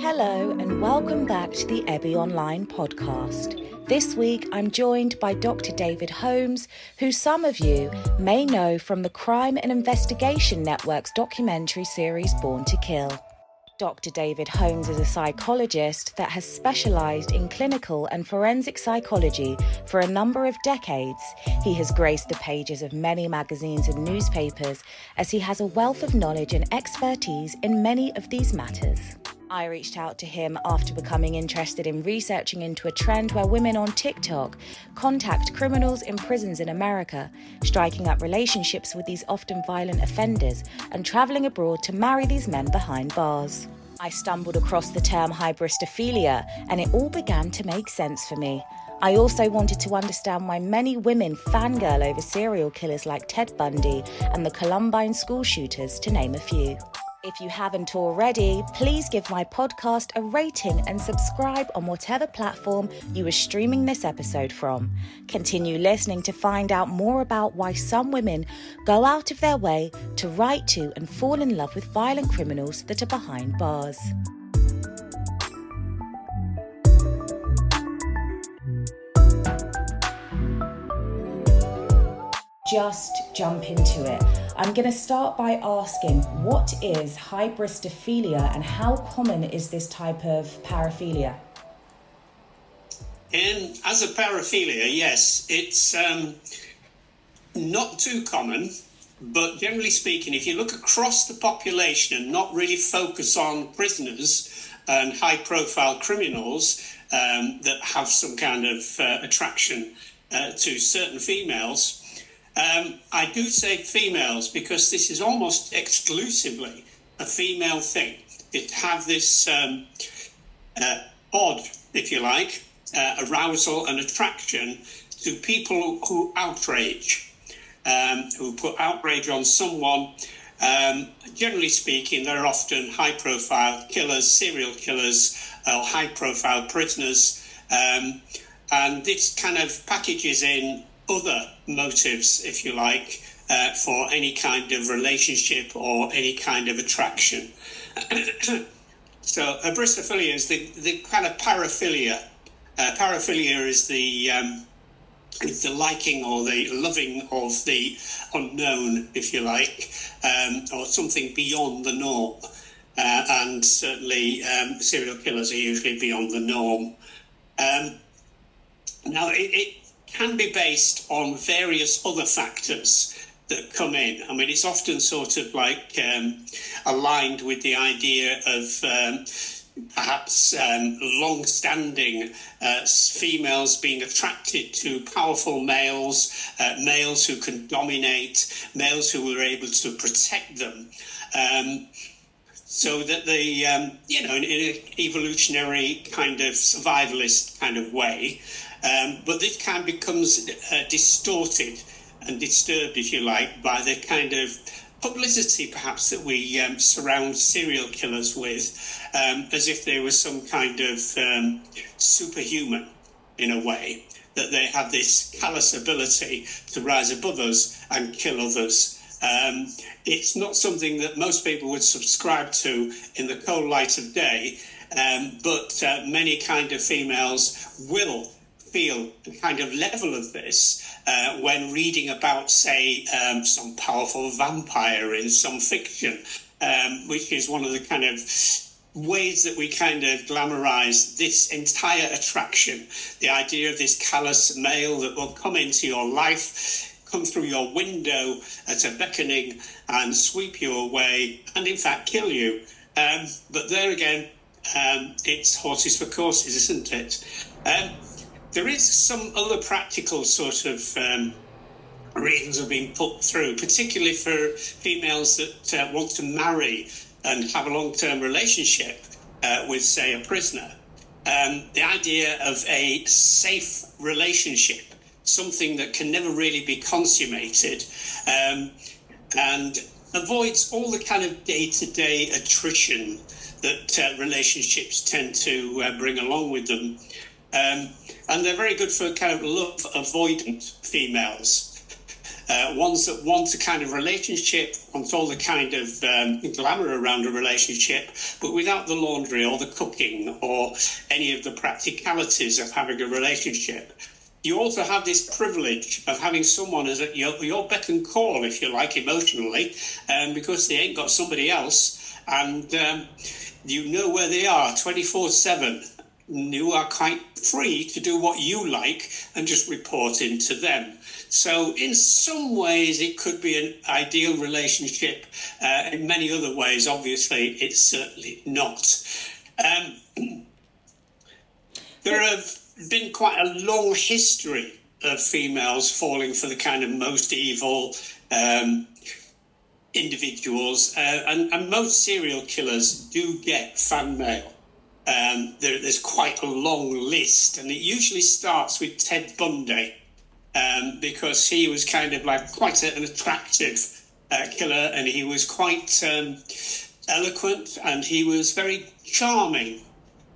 Hello, and welcome back to the Ebby Online podcast. This week, I'm joined by Dr. David Holmes, who some of you may know from the Crime and Investigation Network's documentary series Born to Kill. Dr. David Holmes is a psychologist that has specialized in clinical and forensic psychology for a number of decades. He has graced the pages of many magazines and newspapers as he has a wealth of knowledge and expertise in many of these matters. I reached out to him after becoming interested in researching into a trend where women on TikTok contact criminals in prisons in America, striking up relationships with these often violent offenders, and traveling abroad to marry these men behind bars. I stumbled across the term hybristophilia, and it all began to make sense for me. I also wanted to understand why many women fangirl over serial killers like Ted Bundy and the Columbine school shooters, to name a few. If you haven't already, please give my podcast a rating and subscribe on whatever platform you are streaming this episode from. Continue listening to find out more about why some women go out of their way to write to and fall in love with violent criminals that are behind bars. Just jump into it. I'm going to start by asking what is hybristophilia and how common is this type of paraphilia? In, as a paraphilia, yes, it's um, not too common, but generally speaking, if you look across the population and not really focus on prisoners and high profile criminals um, that have some kind of uh, attraction uh, to certain females, um, I do say females because this is almost exclusively a female thing. It have this um, uh, odd, if you like, uh, arousal and attraction to people who outrage, um, who put outrage on someone. Um, generally speaking, they're often high profile killers, serial killers, or high profile prisoners. Um, and this kind of packages in other motives, if you like, uh, for any kind of relationship or any kind of attraction. so, hybristophilia is the, the kind of paraphilia. Uh, paraphilia is the um, the liking or the loving of the unknown, if you like, um, or something beyond the norm. Uh, and certainly, um, serial killers are usually beyond the norm. Um, now, it, it can be based on various other factors that come in. I mean, it's often sort of like um, aligned with the idea of um, perhaps um, long standing uh, females being attracted to powerful males, uh, males who can dominate, males who are able to protect them. Um, so that the, um, you know, in, in an evolutionary kind of survivalist kind of way, um, but this kind of becomes uh, distorted and disturbed, if you like, by the kind of publicity perhaps that we um, surround serial killers with, um, as if they were some kind of um, superhuman in a way, that they have this callous ability to rise above us and kill others. Um, it's not something that most people would subscribe to in the cold light of day, um, but uh, many kind of females will feel the kind of level of this uh, when reading about, say, um, some powerful vampire in some fiction, um, which is one of the kind of ways that we kind of glamorize this entire attraction. The idea of this callous male that will come into your life come through your window at a beckoning and sweep you away and in fact kill you. Um, but there again um, it's horses for courses isn't it? Um, there is some other practical sort of um, reasons have been put through, particularly for females that uh, want to marry and have a long term relationship uh, with, say, a prisoner. Um, the idea of a safe relationship, something that can never really be consummated, um, and avoids all the kind of day to day attrition that uh, relationships tend to uh, bring along with them. Um, and they're very good for kind of love avoidant females. uh, ones that want a kind of relationship, want all the kind of um, glamour around a relationship, but without the laundry or the cooking or any of the practicalities of having a relationship. You also have this privilege of having someone as at your, your beck and call, if you like, emotionally, um, because they ain't got somebody else, and um, you know where they are 24 7 you are quite free to do what you like and just report into them. So, in some ways, it could be an ideal relationship. Uh, in many other ways, obviously, it's certainly not. Um, there have been quite a long history of females falling for the kind of most evil um, individuals, uh, and, and most serial killers do get fan mail. Um, there, there's quite a long list, and it usually starts with Ted Bundy um, because he was kind of like quite an attractive uh, killer, and he was quite um, eloquent, and he was very charming,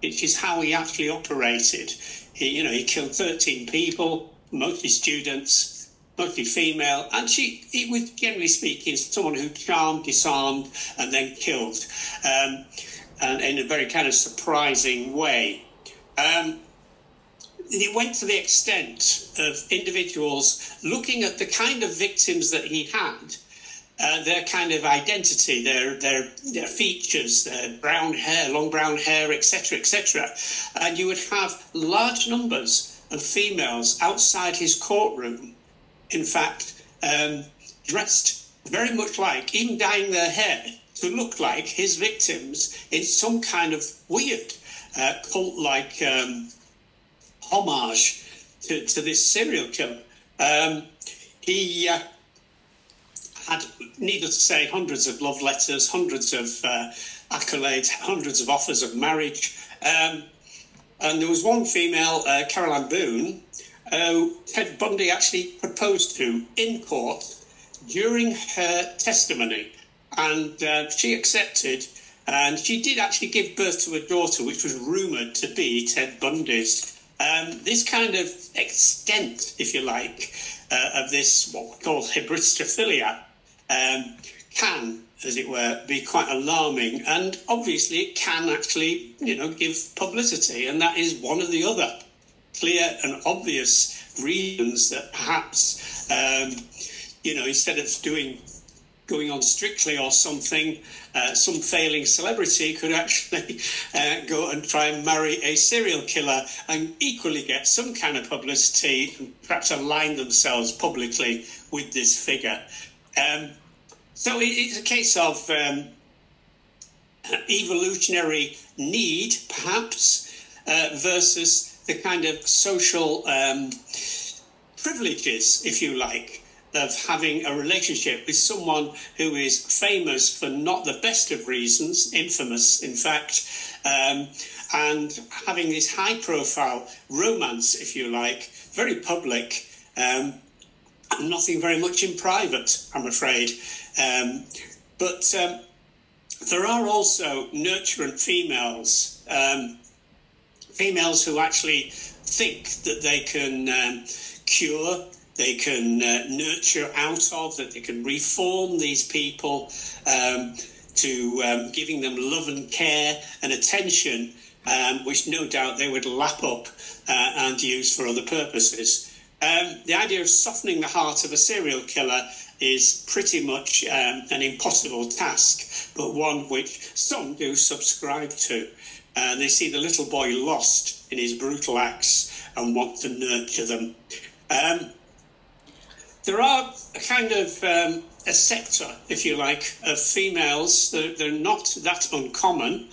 which is how he actually operated. He, you know, he killed 13 people, mostly students, mostly female, and she, it was generally speaking someone who charmed, disarmed, and then killed. And in a very kind of surprising way. Um, it went to the extent of individuals looking at the kind of victims that he had, uh, their kind of identity, their their their features, their brown hair, long brown hair, etc., etc., and you would have large numbers of females outside his courtroom. In fact, um, dressed very much like, even dyeing their hair to look like his victims in some kind of weird uh, cult like um, homage to, to, this serial killer. Um, he uh, had, needless to say, hundreds of love letters, hundreds of uh, accolades, hundreds of offers of marriage. Um, and there was one female, uh, Carole Ann Boone, who Ted Bundy actually proposed to in court during her testimony and uh, she accepted. And she did actually give birth to a daughter, which was rumoured to be Ted Bundy's. Um, this kind of extent, if you like, uh, of this what we call hybristophilia um, can, as it were, be quite alarming. And obviously, it can actually, you know, give publicity, and that is one of the other clear and obvious reasons that perhaps, um, you know, instead of doing going on Strictly or something, uh, some failing celebrity could actually uh, go and try and marry a serial killer and equally get some kind of publicity and perhaps align themselves publicly with this figure. Um, so it, it's a case of um, evolutionary need, perhaps, uh, versus the kind of social um, privileges, if you like, of having a relationship with someone who is famous for not the best of reasons, infamous, in fact, um, and having this high profile romance, if you like, very public, um, nothing very much in private, I'm afraid. Um, but um, there are also nurturant females, um, females who actually think that they can um, cure they can uh, nurture out of, that they can reform these people um, to um, giving them love and care and attention, um, which no doubt they would lap up uh, and use for other purposes. Um, the idea of softening the heart of a serial killer is pretty much um, an impossible task, but one which some do subscribe to. Uh, they see the little boy lost in his brutal acts and want to nurture them. Um, there are a kind of um, a sector, if you like, of females. They're, they're not that uncommon,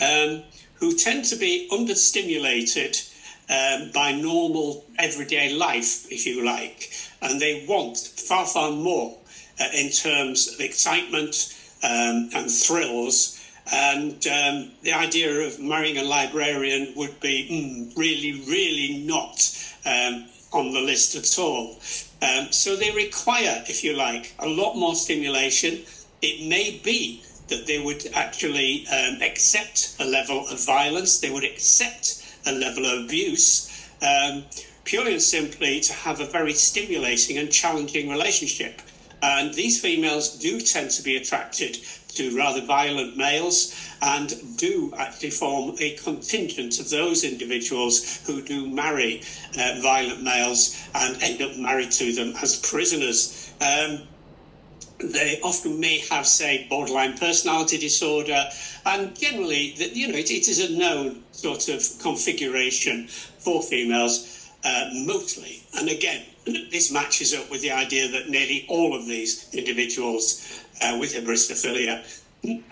um, who tend to be understimulated um, by normal everyday life, if you like, and they want far, far more uh, in terms of excitement um, and thrills. And um, the idea of marrying a librarian would be mm, really, really not um, on the list at all. Um, so they require, if you like, a lot more stimulation. It may be that they would actually um, accept a level of violence, they would accept a level of abuse, um, purely and simply to have a very stimulating and challenging relationship. And these females do tend to be attracted to rather violent males and do actually form a contingent of those individuals who do marry uh, violent males and end up married to them as prisoners. Um, they often may have, say, borderline personality disorder, and generally, you know, it, it is a known sort of configuration for females, uh, mostly. And again, this matches up with the idea that nearly all of these individuals uh, with hybristophilia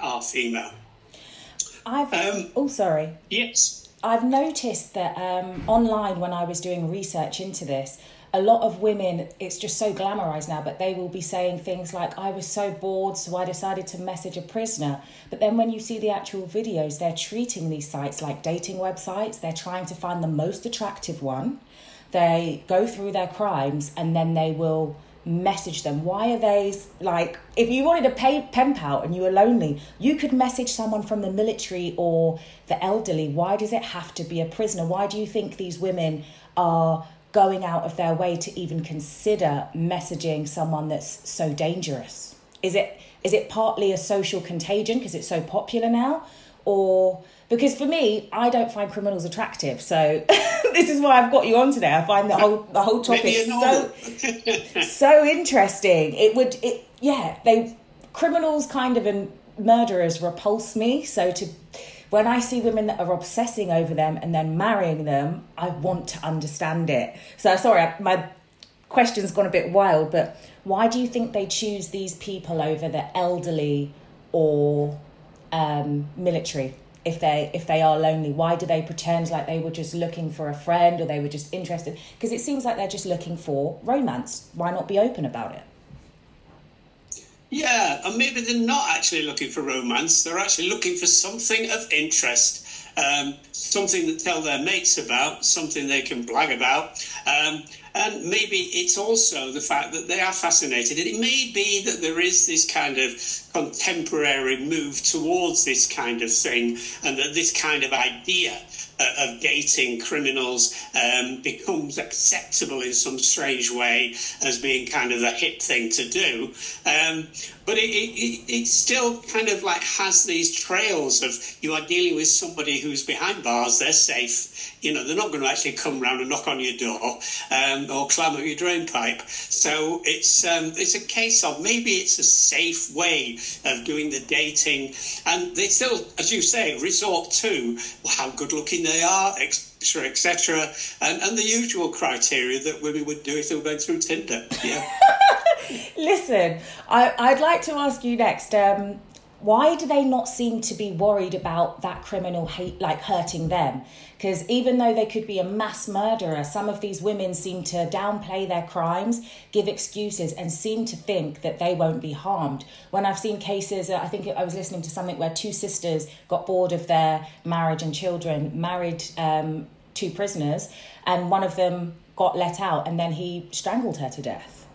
are female. I've um, oh sorry. Yes. I've noticed that um, online when I was doing research into this, a lot of women, it's just so glamorized now, but they will be saying things like, I was so bored, so I decided to message a prisoner. But then when you see the actual videos, they're treating these sites like dating websites. They're trying to find the most attractive one. They go through their crimes and then they will message them. Why are they like, if you wanted a pay, pen pal and you were lonely, you could message someone from the military or the elderly. Why does it have to be a prisoner? Why do you think these women are going out of their way to even consider messaging someone that's so dangerous? Is it is it partly a social contagion because it's so popular now, or because for me, I don't find criminals attractive. So this is why I've got you on today. I find the whole the whole topic so so interesting. It would it yeah they criminals kind of and murderers repulse me. So to when I see women that are obsessing over them and then marrying them, I want to understand it. So sorry, my question's gone a bit wild, but why do you think they choose these people over the elderly or um, military? If they if they are lonely, why do they pretend like they were just looking for a friend or they were just interested? Because it seems like they're just looking for romance. Why not be open about it? Yeah, and maybe they're not actually looking for romance. They're actually looking for something of interest, um, something to tell their mates about, something they can brag about. Um, and maybe it's also the fact that they are fascinated. And it may be that there is this kind of contemporary move towards this kind of thing, and that this kind of idea uh, of dating criminals um, becomes acceptable in some strange way as being kind of the hip thing to do. Um, but it, it, it, still kind of like has these trails of you are dealing with somebody who's behind bars, they're safe. You know, they're not going to actually come round and knock on your door um, or climb up your drain pipe. So it's um, it's a case of maybe it's a safe way of doing the dating, and they still, as you say, resort to how good looking they are, etc., etc., and, and the usual criteria that women would do if they were going through Tinder. Yeah. Listen, I, I'd like to ask you next. Um, why do they not seem to be worried about that criminal hate like hurting them? Because even though they could be a mass murderer some of these women seem to downplay their crimes give excuses and seem to think that they won't be harmed. When i've seen cases i think i was listening to something where two sisters got bored of their marriage and children married um, two prisoners and one of them got let out and then he strangled her to death.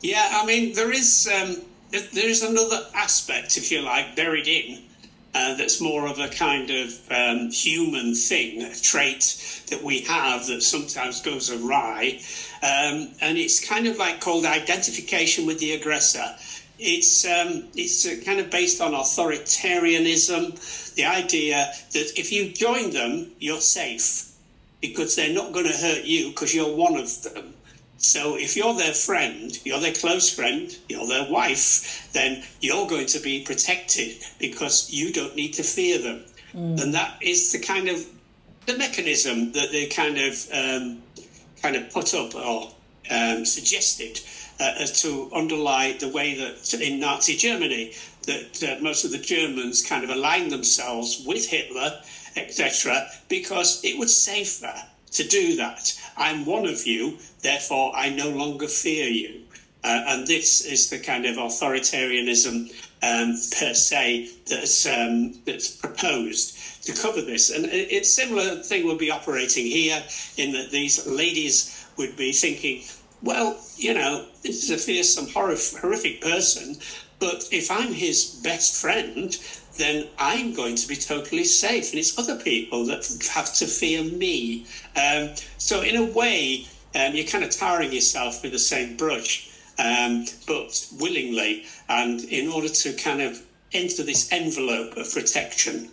Yeah i mean there is um there is another aspect, if you like, buried in. Uh, that's more of a kind of um, human thing, a trait that we have that sometimes goes awry. Um, and it's kind of like called identification with the aggressor. It's, um, it's uh, kind of based on authoritarianism, the idea that if you join them, you're safe because they're not going to hurt you because you're one of them. So if you're their friend, you're their close friend, you're their wife, then you're going to be protected because you don't need to fear them. Mm. And that is the kind of the mechanism that they kind of um, kind of put up or um, suggested uh, to underlie the way that in Nazi Germany that uh, most of the Germans kind of aligned themselves with Hitler, etc., because it was safer to do that. I'm one of you, therefore I no longer fear you. Uh, and this is the kind of authoritarianism um, per se that's, um, that's proposed to cover this. And it's similar thing would be operating here in that these ladies would be thinking, well, you know, this is a fearsome, horrific person, But if I'm his best friend, then I'm going to be totally safe. And it's other people that have to fear me. Um, so, in a way, um, you're kind of tarring yourself with the same brush, um, but willingly, and in order to kind of enter this envelope of protection.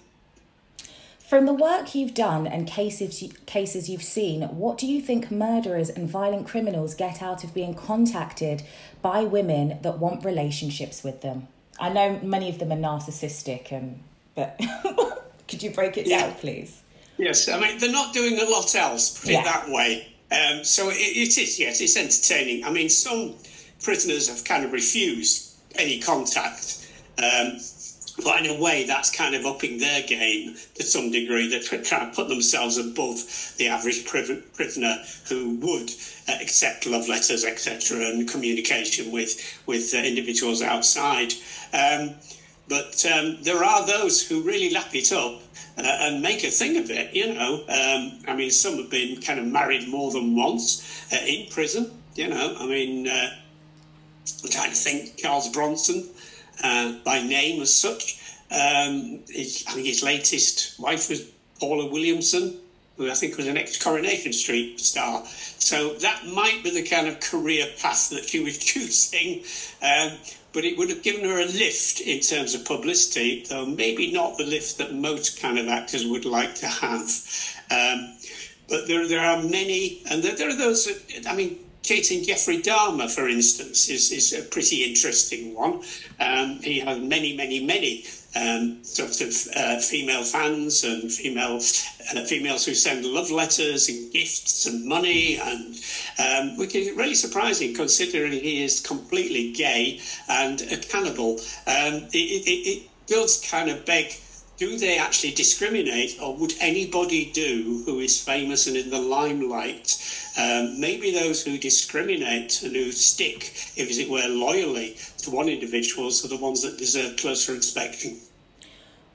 From the work you've done and cases cases you've seen, what do you think murderers and violent criminals get out of being contacted by women that want relationships with them? I know many of them are narcissistic, and but could you break it yeah. down, please? Yes, I mean they're not doing a lot else. Put yeah. it that way. Um, so it, it is yes, it's entertaining. I mean, some prisoners have kind of refused any contact. Um, but in a way, that's kind of upping their game to some degree. They're trying to put themselves above the average prisoner who would accept love letters, etc., and communication with with uh, individuals outside. Um, but um, there are those who really lap it up uh, and make a thing of it. You know, um, I mean, some have been kind of married more than once uh, in prison. You know, I mean, uh, I'm trying to think. Charles Bronson uh, by name as such. Um, his, I think his latest wife was Paula Williamson, who I think was an ex Coronation Street star. So that might be the kind of career path that she was choosing. Um, but it would have given her a lift in terms of publicity, though maybe not the lift that most kind of actors would like to have. Um, but there, there are many, and there, there are those, that, I mean, Dating Jeffrey Dahmer, for instance, is, is a pretty interesting one. Um, he has many, many, many um, sort of uh, female fans and female uh, females who send love letters and gifts and money, and um, which is really surprising considering he is completely gay and a cannibal. Um, it, it, it does kind of beg do they actually discriminate, or would anybody do who is famous and in the limelight? Um, maybe those who discriminate and who stick, if it were, loyally to one individual are the ones that deserve closer inspection.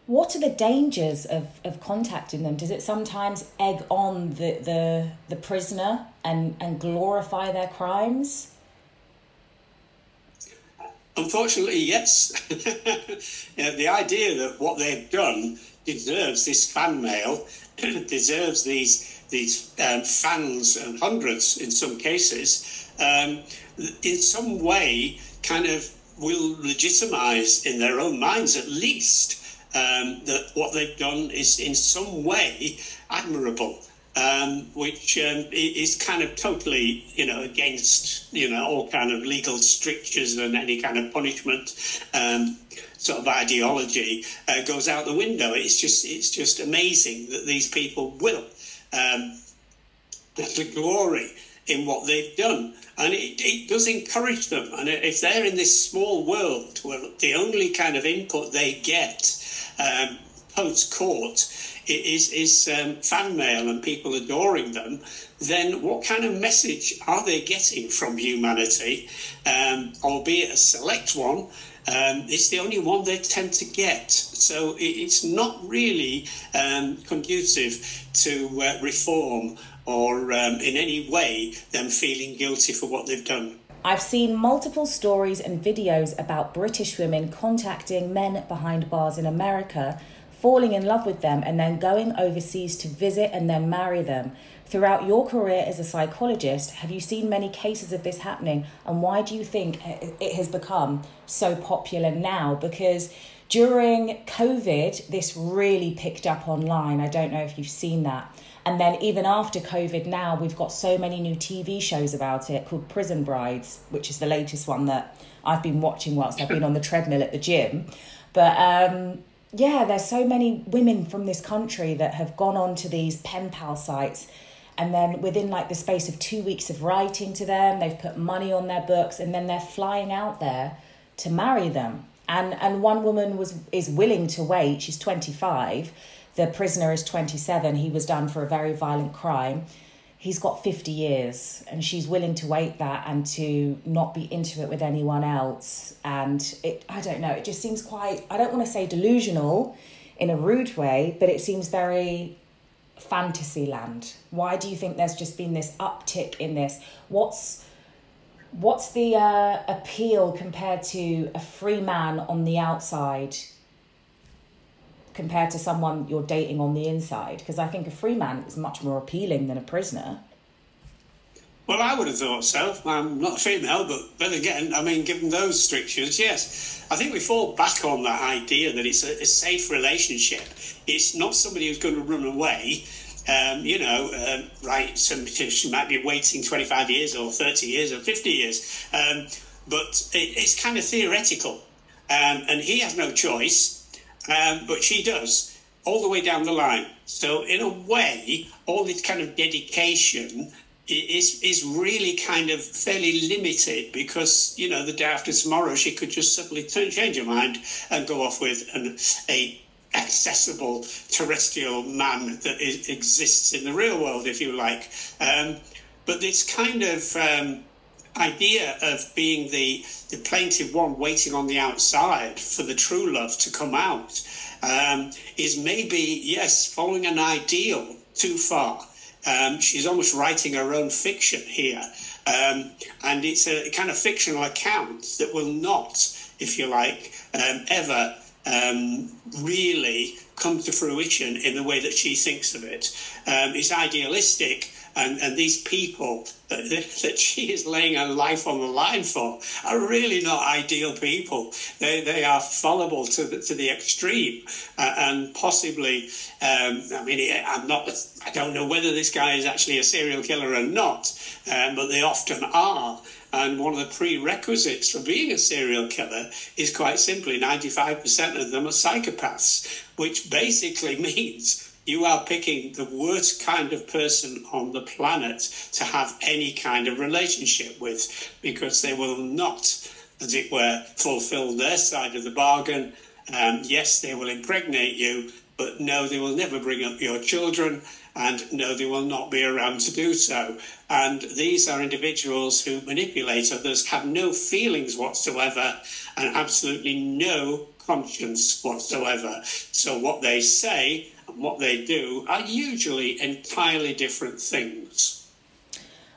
What are the dangers of, of contacting them? Does it sometimes egg on the, the, the prisoner and, and glorify their crimes? Unfortunately, yes. the idea that what they've done deserves this fan mail, deserves these these um, fans and hundreds in some cases, um, in some way, kind of will legitimize in their own minds at least um, that what they've done is in some way admirable um, which um, is kind of totally, you know, against, you know, all kind of legal strictures and any kind of punishment um, sort of ideology uh, goes out the window. It's just, it's just amazing that these people will. Um, the glory in what they've done. And it, it does encourage them. And if they're in this small world where the only kind of input they get um, post court is, is um, fan mail and people adoring them, then what kind of message are they getting from humanity, um, albeit a select one? Um, it's the only one they tend to get. So it's not really um, conducive to uh, reform or um, in any way them feeling guilty for what they've done. I've seen multiple stories and videos about British women contacting men behind bars in America falling in love with them, and then going overseas to visit and then marry them. Throughout your career as a psychologist, have you seen many cases of this happening? And why do you think it has become so popular now? Because during COVID, this really picked up online. I don't know if you've seen that. And then even after COVID now, we've got so many new TV shows about it called Prison Brides, which is the latest one that I've been watching whilst I've been on the treadmill at the gym. But um, yeah, there's so many women from this country that have gone on to these pen pal sites and then within like the space of two weeks of writing to them they've put money on their books and then they're flying out there to marry them. And and one woman was is willing to wait. She's 25 the prisoner is 27 he was done for a very violent crime he's got 50 years and she's willing to wait that and to not be intimate with anyone else. And it i don't know it just seems quite i don't want to say delusional in a rude way but it seems very fantasy land. Why do you think there's just been this uptick in this? What's what's the uh, appeal compared to a free man on the outside compared to someone you're dating on the inside? Because I think a free man is much more appealing than a prisoner. Well, I would have thought so. I'm not a female, but then again, I mean, given those strictures, yes. I think we fall back on that idea that it's a, a safe relationship. It's not somebody who's going to run away. Um, you know, uh, right, some, she might be waiting 25 years or 30 years or 50 years. Um, but it, it's kind of theoretical. Um, and he has no choice, um, but she does, all the way down the line. So, in a way, all this kind of dedication is is really kind of fairly limited because you know the day after tomorrow she could just suddenly turn, change her mind and go off with an, a accessible terrestrial man that is, exists in the real world, if you like. Um, but this kind of um, idea of being the the plaintive one waiting on the outside for the true love to come out um, is maybe yes following an ideal too far um, she's almost writing her own fiction here. Um, and it's a kind of fictional account that will not, if you like, um, ever um, really come to fruition in the way that she thinks of it. Um, it's idealistic, and, and these people that, that she is laying her life on the line for are really not ideal people. They, they are fallible to the, to the extreme uh, and possibly, um, I mean, I'm not, I don't know whether this guy is actually a serial killer or not, um, but they often are. And one of the prerequisites for being a serial killer is quite simply 95% of them are psychopaths, which basically means you are picking the worst kind of person on the planet to have any kind of relationship with because they will not, as it were, fulfill their side of the bargain. Um, yes, they will impregnate you, but no, they will never bring up your children, and no, they will not be around to do so. And these are individuals who manipulate others, have no feelings whatsoever, and absolutely no conscience whatsoever. So what they say and what they do are usually entirely different things.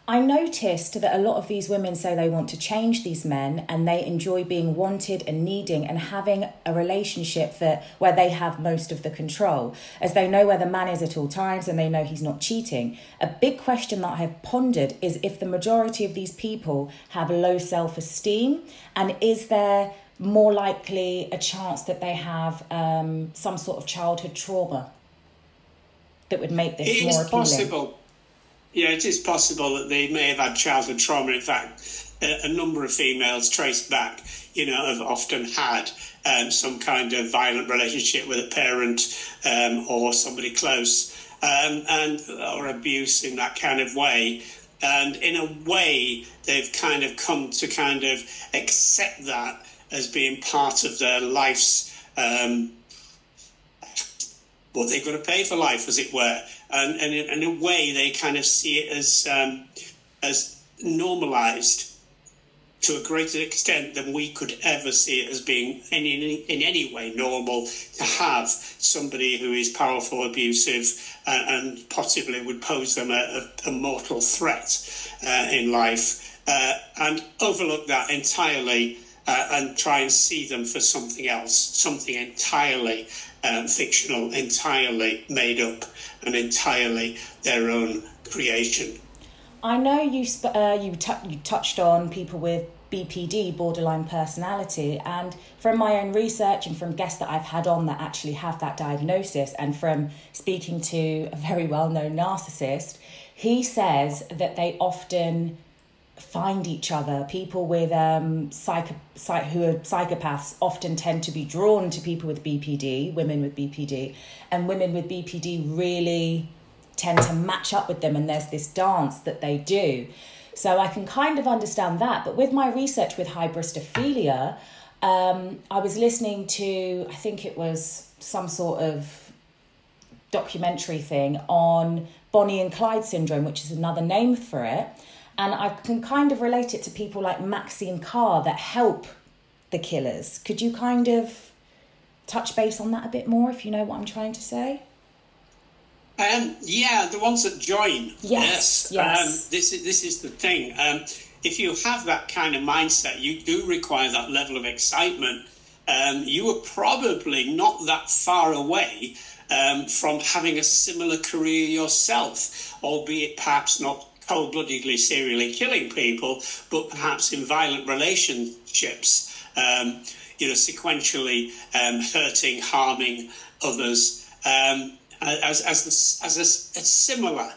I noticed that a lot of these women say they want to change these men and they enjoy being wanted and needing and having a relationship that where they have most of the control as they know where the man is at all times and they know he's not cheating. A big question that I have pondered is if the majority of these people have low self-esteem and is there more likely a chance that they have um, some sort of childhood trauma that would make this it more appealing. possible. Yeah, it is possible that they may have had childhood trauma. In fact, a, a number of females traced back, you know, have often had um, some kind of violent relationship with a parent um, or somebody close, um, and or abuse in that kind of way. And in a way, they've kind of come to kind of accept that as being part of their life's what they've got to pay for life, as it were. And, and in, in a way, they kind of see it as um, as normalised to a greater extent than we could ever see it as being in, in, in any way normal to have somebody who is powerful, abusive, uh, and possibly would pose them a, a, a mortal threat uh, in life, uh, and overlook that entirely uh, and try and see them for something else, something entirely um, fictional, entirely made up, and entirely their own creation. I know you sp- uh, you, t- you touched on people with BPD, borderline personality, and from my own research and from guests that I've had on that actually have that diagnosis, and from speaking to a very well known narcissist, he says that they often find each other. People with um, psycho, psych, who are psychopaths often tend to be drawn to people with BPD, women with BPD, and women with BPD really tend to match up with them, and there's this dance that they do. So I can kind of understand that. But with my research with hybristophilia, um, I was listening to, I think it was some sort of documentary thing on Bonnie and Clyde syndrome, which is another name for it. And I can kind of relate it to people like Maxine Carr that help the killers. Could you kind of touch base on that a bit more if you know what I'm trying to say? Um, yeah, the ones that join. Yes, yes. Um, this is this is the thing. Um, if you have that kind of mindset, you do require that level of excitement. Um, you are probably not that far away um, from having a similar career yourself, albeit perhaps not cold bloodedly serially killing people, but perhaps in violent relationships, um, you know, sequentially um, hurting, harming others. Um, as, as, as a, a similar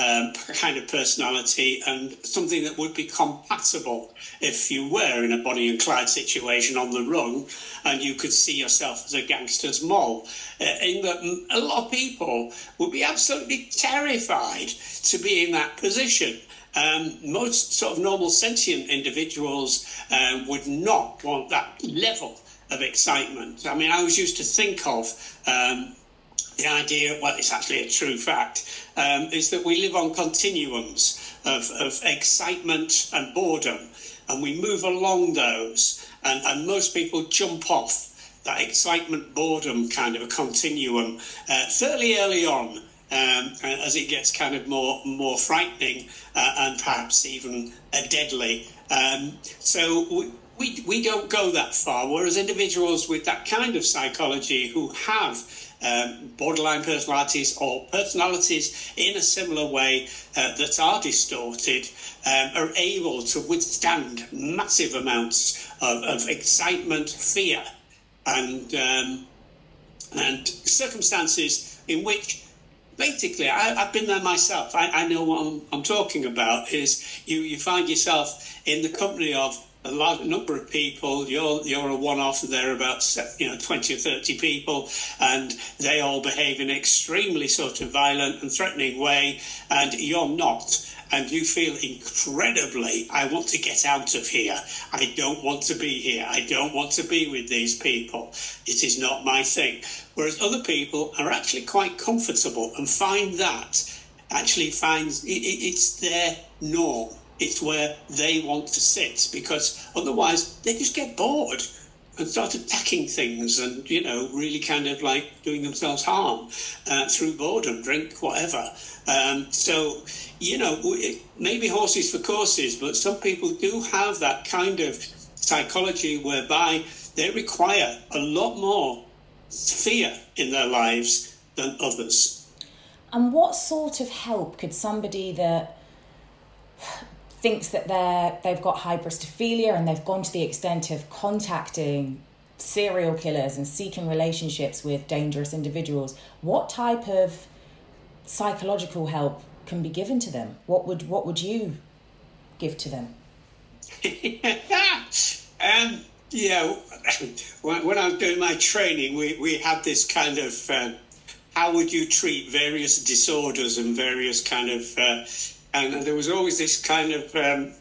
um, kind of personality and something that would be compatible if you were in a Bonnie and Clyde situation on the run and you could see yourself as a gangster's moll. Uh, in that a lot of people would be absolutely terrified to be in that position. Um, most sort of normal sentient individuals um, would not want that level of excitement. I mean, I was used to think of um, the idea, well, it's actually a true fact, um, is that we live on continuums of, of excitement and boredom, and we move along those, and, and most people jump off that excitement boredom kind of a continuum uh, fairly early on. Um, as it gets kind of more more frightening uh, and perhaps even uh, deadly. Um, so we, we, we don't go that far. Whereas individuals with that kind of psychology who have um, borderline personalities or personalities in a similar way uh, that are distorted um, are able to withstand massive amounts of, of excitement, fear, and um, and circumstances in which basically I, have been there myself. I, I know what I'm, I'm, talking about. Is you you find yourself in the company of a large number of people. You're you're a one-off. There are about you know twenty or thirty people, and they all behave in extremely sort of violent and threatening way, and you're not. And you feel incredibly, I want to get out of here. I don't want to be here. I don't want to be with these people. It is not my thing. Whereas other people are actually quite comfortable and find that actually finds it, it's their norm it's where they want to sit because otherwise they just get bored and start attacking things and you know really kind of like doing themselves harm uh, through boredom drink whatever. Um, so you know maybe horses for courses but some people do have that kind of psychology whereby they require a lot more fear in their lives than others. And what sort of help could somebody that thinks that they're they've got hybristophilia and they've gone to the extent of contacting serial killers and seeking relationships with dangerous individuals what type of psychological help can be given to them? What would what would you give to them? Um, yeah when, when i was doing my training we, we had this kind of uh, how would you treat various disorders and various kind of uh, and there was always this kind of um,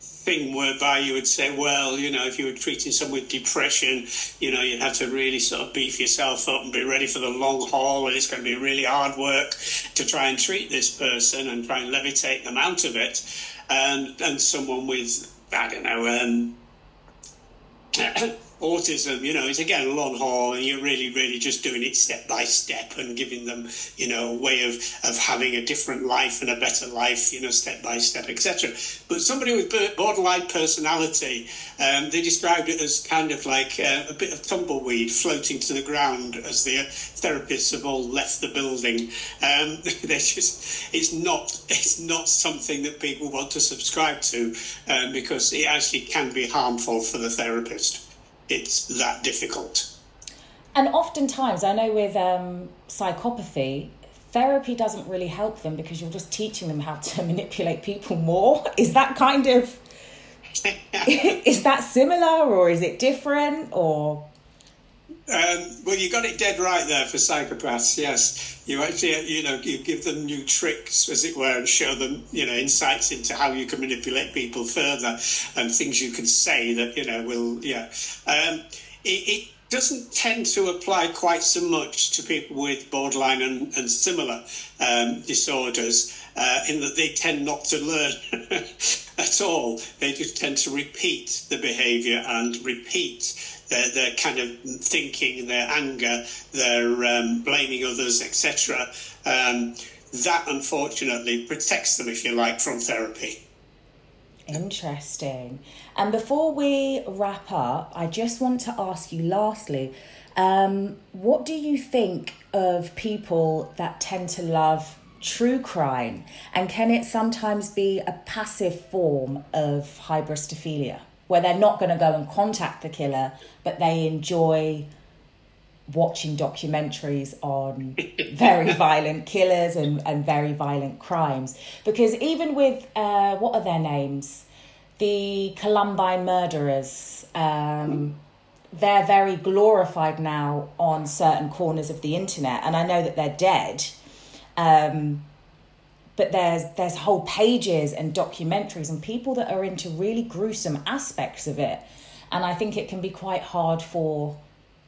thing whereby you would say, well, you know, if you were treating someone with depression, you know, you'd have to really sort of beef yourself up and be ready for the long haul, and it's going to be really hard work to try and treat this person and try and levitate them out of it. And and someone with I don't know. Um, autism, you know, is again a long haul, and you're really, really just doing it step by step and giving them, you know, a way of, of having a different life and a better life, you know, step by step, etc. But somebody with borderline personality, um, they described it as kind of like uh, a bit of tumbleweed floating to the ground as the therapists have all left the building. Um, they just, it's not, it's not something that people want to subscribe to um, because it actually can be harmful for the therapist it's that difficult. And oftentimes, I know with um, psychopathy, therapy doesn't really help them because you're just teaching them how to manipulate people more. Is that kind of is that similar or is it different or? Um, well, you got it dead right there for psychopaths. Yes, you actually, you know, you give them new tricks, as it were, and show them, you know, insights into how you can manipulate people further and things you can say that, you know, will, yeah. Um, it, it, doesn't tend to apply quite so much to people with borderline and, and similar um, disorders, uh, in that they tend not to learn at all. They just tend to repeat the behaviour and repeat their, their kind of thinking, their anger, their um, blaming others, etc. Um, that unfortunately protects them, if you like, from therapy. Interesting. And before we wrap up, I just want to ask you lastly um, what do you think of people that tend to love true crime? And can it sometimes be a passive form of hybristophilia, where they're not going to go and contact the killer, but they enjoy watching documentaries on very violent killers and, and very violent crimes? Because even with, uh, what are their names? The Columbine murderers. Um, they're very glorified now on certain corners of the internet, and I know that they're dead. Um, but there's there's whole pages and documentaries and people that are into really gruesome aspects of it, and I think it can be quite hard for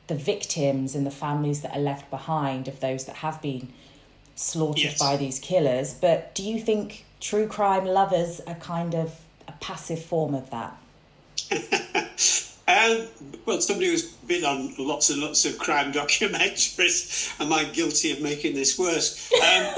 the victims and the families that are left behind of those that have been slaughtered yes. by these killers. But do you think true crime lovers are kind of a passive form of that? Um, well, somebody who's been on lots and lots of crime documentaries, am I guilty of making this worse? Um,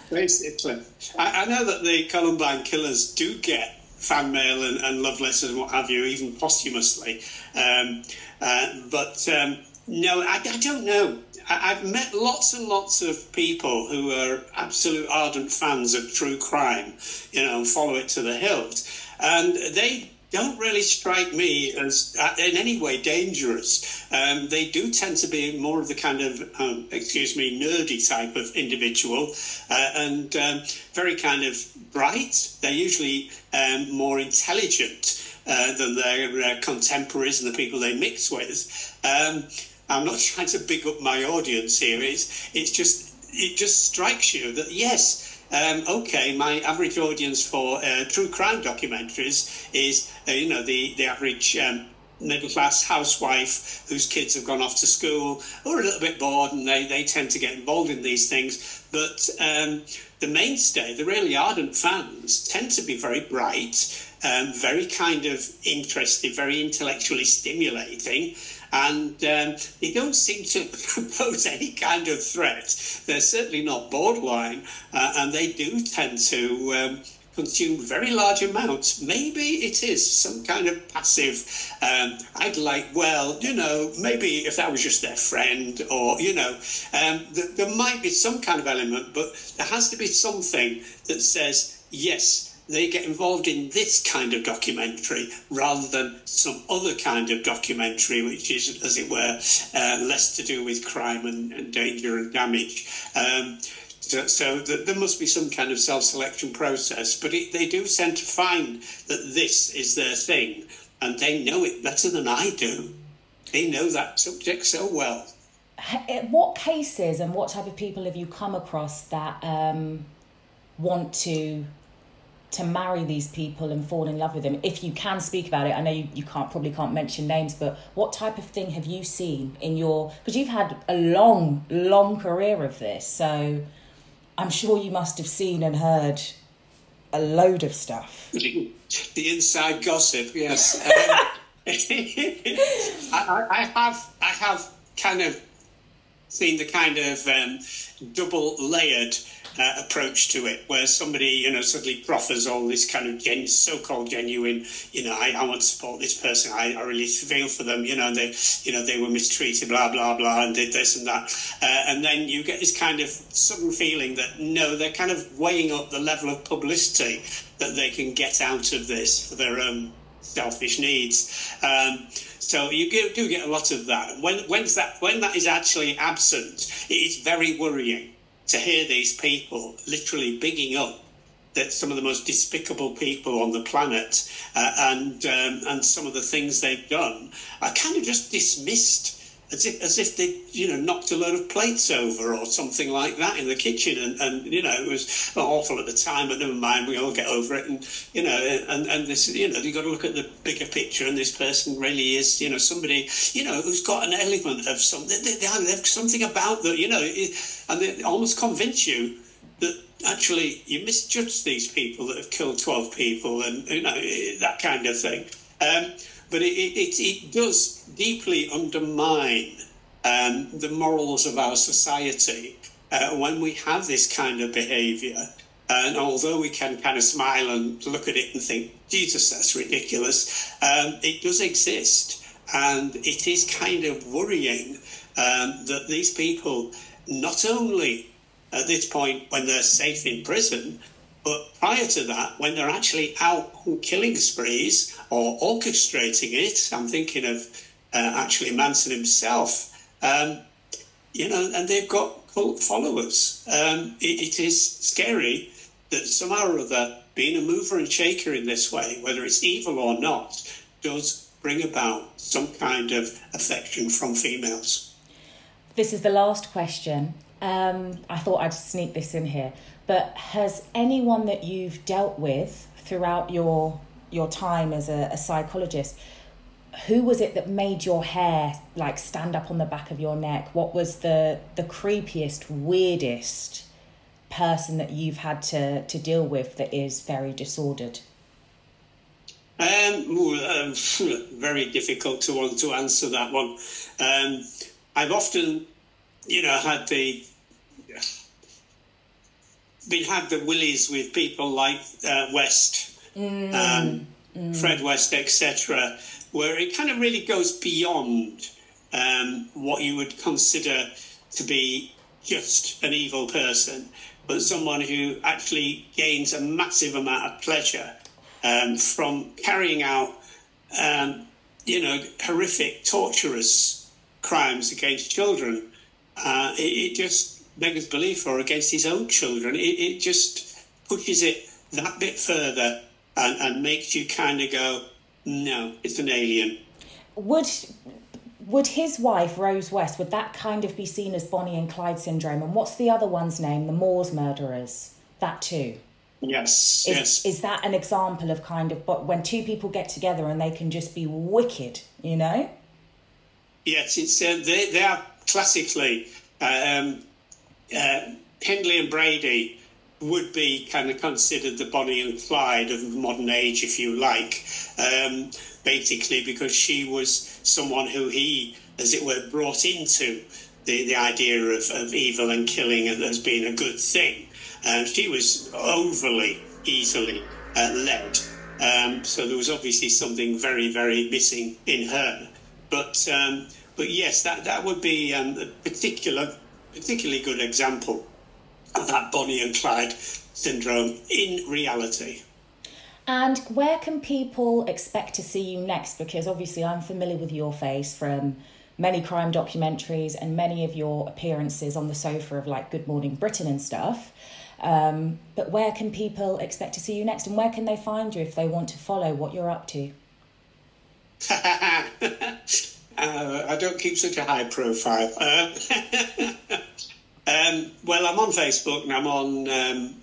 basically, I, I, know that the Columbine killers do get fan mail and, and love letters and what have you, even posthumously. Um, uh, but um, no, I, I, don't know. I, have met lots and lots of people who are absolute ardent fans of true crime, you know, and follow it to the hilt. And they don't really strike me as uh, in any way dangerous. Um, they do tend to be more of the kind of, um, excuse me, nerdy type of individual uh, and um, very kind of bright. They're usually um, more intelligent uh, than their uh, contemporaries and the people they mix with. Um, I'm not trying to big up my audience here. It's, it's just, it just strikes you that yes, um, okay, my average audience for uh, true crime documentaries is, uh, you know, the, the average um, middle class housewife whose kids have gone off to school or a little bit bored and they, they tend to get involved in these things. But um, the mainstay, the really ardent fans, tend to be very bright, um, very kind of interested, very intellectually stimulating and um, they don't seem to pose any kind of threat. They're certainly not borderline, uh, and they do tend to. Um, consume very large amounts. Maybe it is some kind of passive. Um, I'd like, well, you know, maybe if that was just their friend, or you know, um, th- there might be some kind of element, but there has to be something that says yes they get involved in this kind of documentary rather than some other kind of documentary, which is, as it were, uh, less to do with crime and, and danger and damage. Um, so, so there must be some kind of self-selection process, but it, they do tend to find that this is their thing, and they know it better than I do. They know that subject so well. What cases and what type of people have you come across that um, want to to marry these people and fall in love with them. If you can speak about it i know you, you can't probably can't mention names but what type of thing have you seen in your because you've had a long long career of this so i'm sure you must have seen and heard a load of stuff. The inside gossip yes. Um, I, I, have i have kind of seen the kind of um, double layered uh, approach to it, where somebody, you know, suddenly proffers all this kind of gen- so-called genuine, you know, I, I want to support this person, I, I really feel for them, you know, and they, you know, they were mistreated, blah blah blah, and did this and that, uh, and then you get this kind of sudden feeling that no, they're kind of weighing up the level of publicity that they can get out of this for their own selfish needs. Um, so you do get a lot of that. When when's that when that is actually absent, it is very worrying to hear these people literally bigging up that some of the most despicable people on the planet uh, and um, and some of the things they've done are kind of just dismissed as if as if they you know knocked a load of plates over or something like that in the kitchen and, and you know it was awful at the time but never mind we all get over it. And you know and and this you know you got to look at the bigger picture and this person really is you know somebody you know who's got an element of something they, they have something about that you know and they almost convince you that actually you misjudge these people that have killed 12 people and you know that kind of thing. Um, but it, it, it does deeply undermine um, the morals of our society uh, when we have this kind of behaviour. And although we can kind of smile and look at it and think, Jesus, that's ridiculous, um, it does exist. And it is kind of worrying um, that these people, not only at this point when they're safe in prison, but prior to that, when they're actually out on killing sprees or orchestrating it, I'm thinking of uh, actually Manson himself, um, you know, and they've got cult followers. Um, it, it is scary that somehow or other, being a mover and shaker in this way, whether it's evil or not, does bring about some kind of affection from females. This is the last question. Um, I thought I'd sneak this in here. But has anyone that you've dealt with throughout your your time as a, a psychologist, who was it that made your hair like stand up on the back of your neck? What was the the creepiest, weirdest person that you've had to to deal with that is very disordered? Um, um very difficult to want to answer that one. Um, I've often, you know, had the been had the willies with people like uh, West, mm. Um, mm. Fred West, etc., where it kind of really goes beyond um, what you would consider to be just an evil person, but someone who actually gains a massive amount of pleasure um, from carrying out, um, you know, horrific, torturous crimes against children. Uh, it, it just beggars belief or against his own children. It, it just pushes it that bit further and, and makes you kind of go, no, it's an alien. Would would his wife Rose West would that kind of be seen as Bonnie and Clyde syndrome? And what's the other one's name? The Moors murderers. That too. Yes. Is, yes. Is that an example of kind of but when two people get together and they can just be wicked? You know. Yes, it's uh, they they are classically. Um, uh, Hindley and Brady would be kind of considered the Bonnie and Clyde of the modern age, if you like, um, basically because she was someone who he, as it were, brought into the, the idea of, of evil and killing as being a good thing. Um, she was overly easily uh, led. Um, so there was obviously something very, very missing in her. But um, but yes, that, that would be um, a particular particularly good example of that Bonnie and Clyde syndrome in reality. And where can people expect to see you next? Because obviously, I'm familiar with your face from many crime documentaries and many of your appearances on the sofa of like Good Morning Britain and stuff. Um, but where can people expect to see you next? And where can they find you if they want to follow what you're up to? Uh, I don't keep such a high profile. Uh, um, well, I'm on Facebook and I'm on um,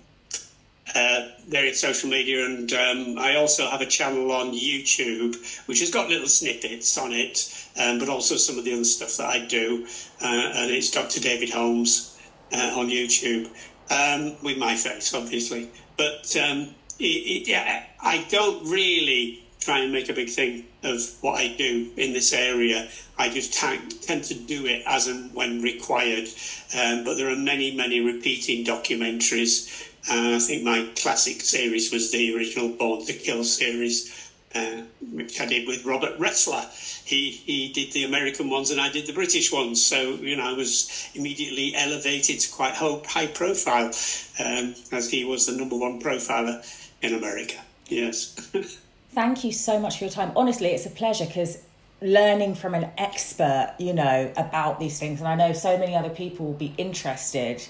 uh, various social media, and um, I also have a channel on YouTube which has got little snippets on it, um, but also some of the other stuff that I do. Uh, and it's Dr. David Holmes uh, on YouTube um, with my face, obviously. But um, it, it, yeah, I don't really try and make a big thing of what I do in this area. I just tend to do it as and when required. Um, but there are many, many repeating documentaries. Uh, I think my classic series was the original Born to Kill series, uh, which I did with Robert Ressler. He he did the American ones and I did the British ones. So you know I was immediately elevated to quite high profile, um, as he was the number one profiler in America. Yes. Thank you so much for your time. Honestly, it's a pleasure because learning from an expert, you know, about these things, and I know so many other people will be interested.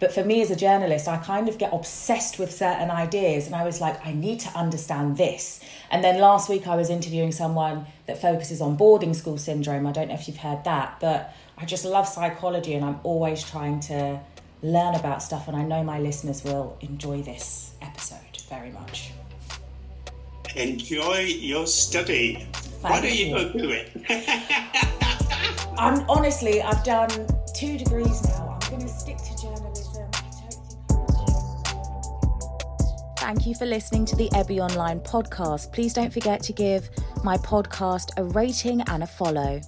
But for me as a journalist, I kind of get obsessed with certain ideas, and I was like, I need to understand this. And then last week, I was interviewing someone that focuses on boarding school syndrome. I don't know if you've heard that, but I just love psychology, and I'm always trying to learn about stuff. And I know my listeners will enjoy this episode very much enjoy your study. Thank what are you, you do it? I'm honestly, I've done two degrees now. I'm going to stick to journalism. Thank you for listening to the Ebby Online podcast. Please don't forget to give my podcast a rating and a follow.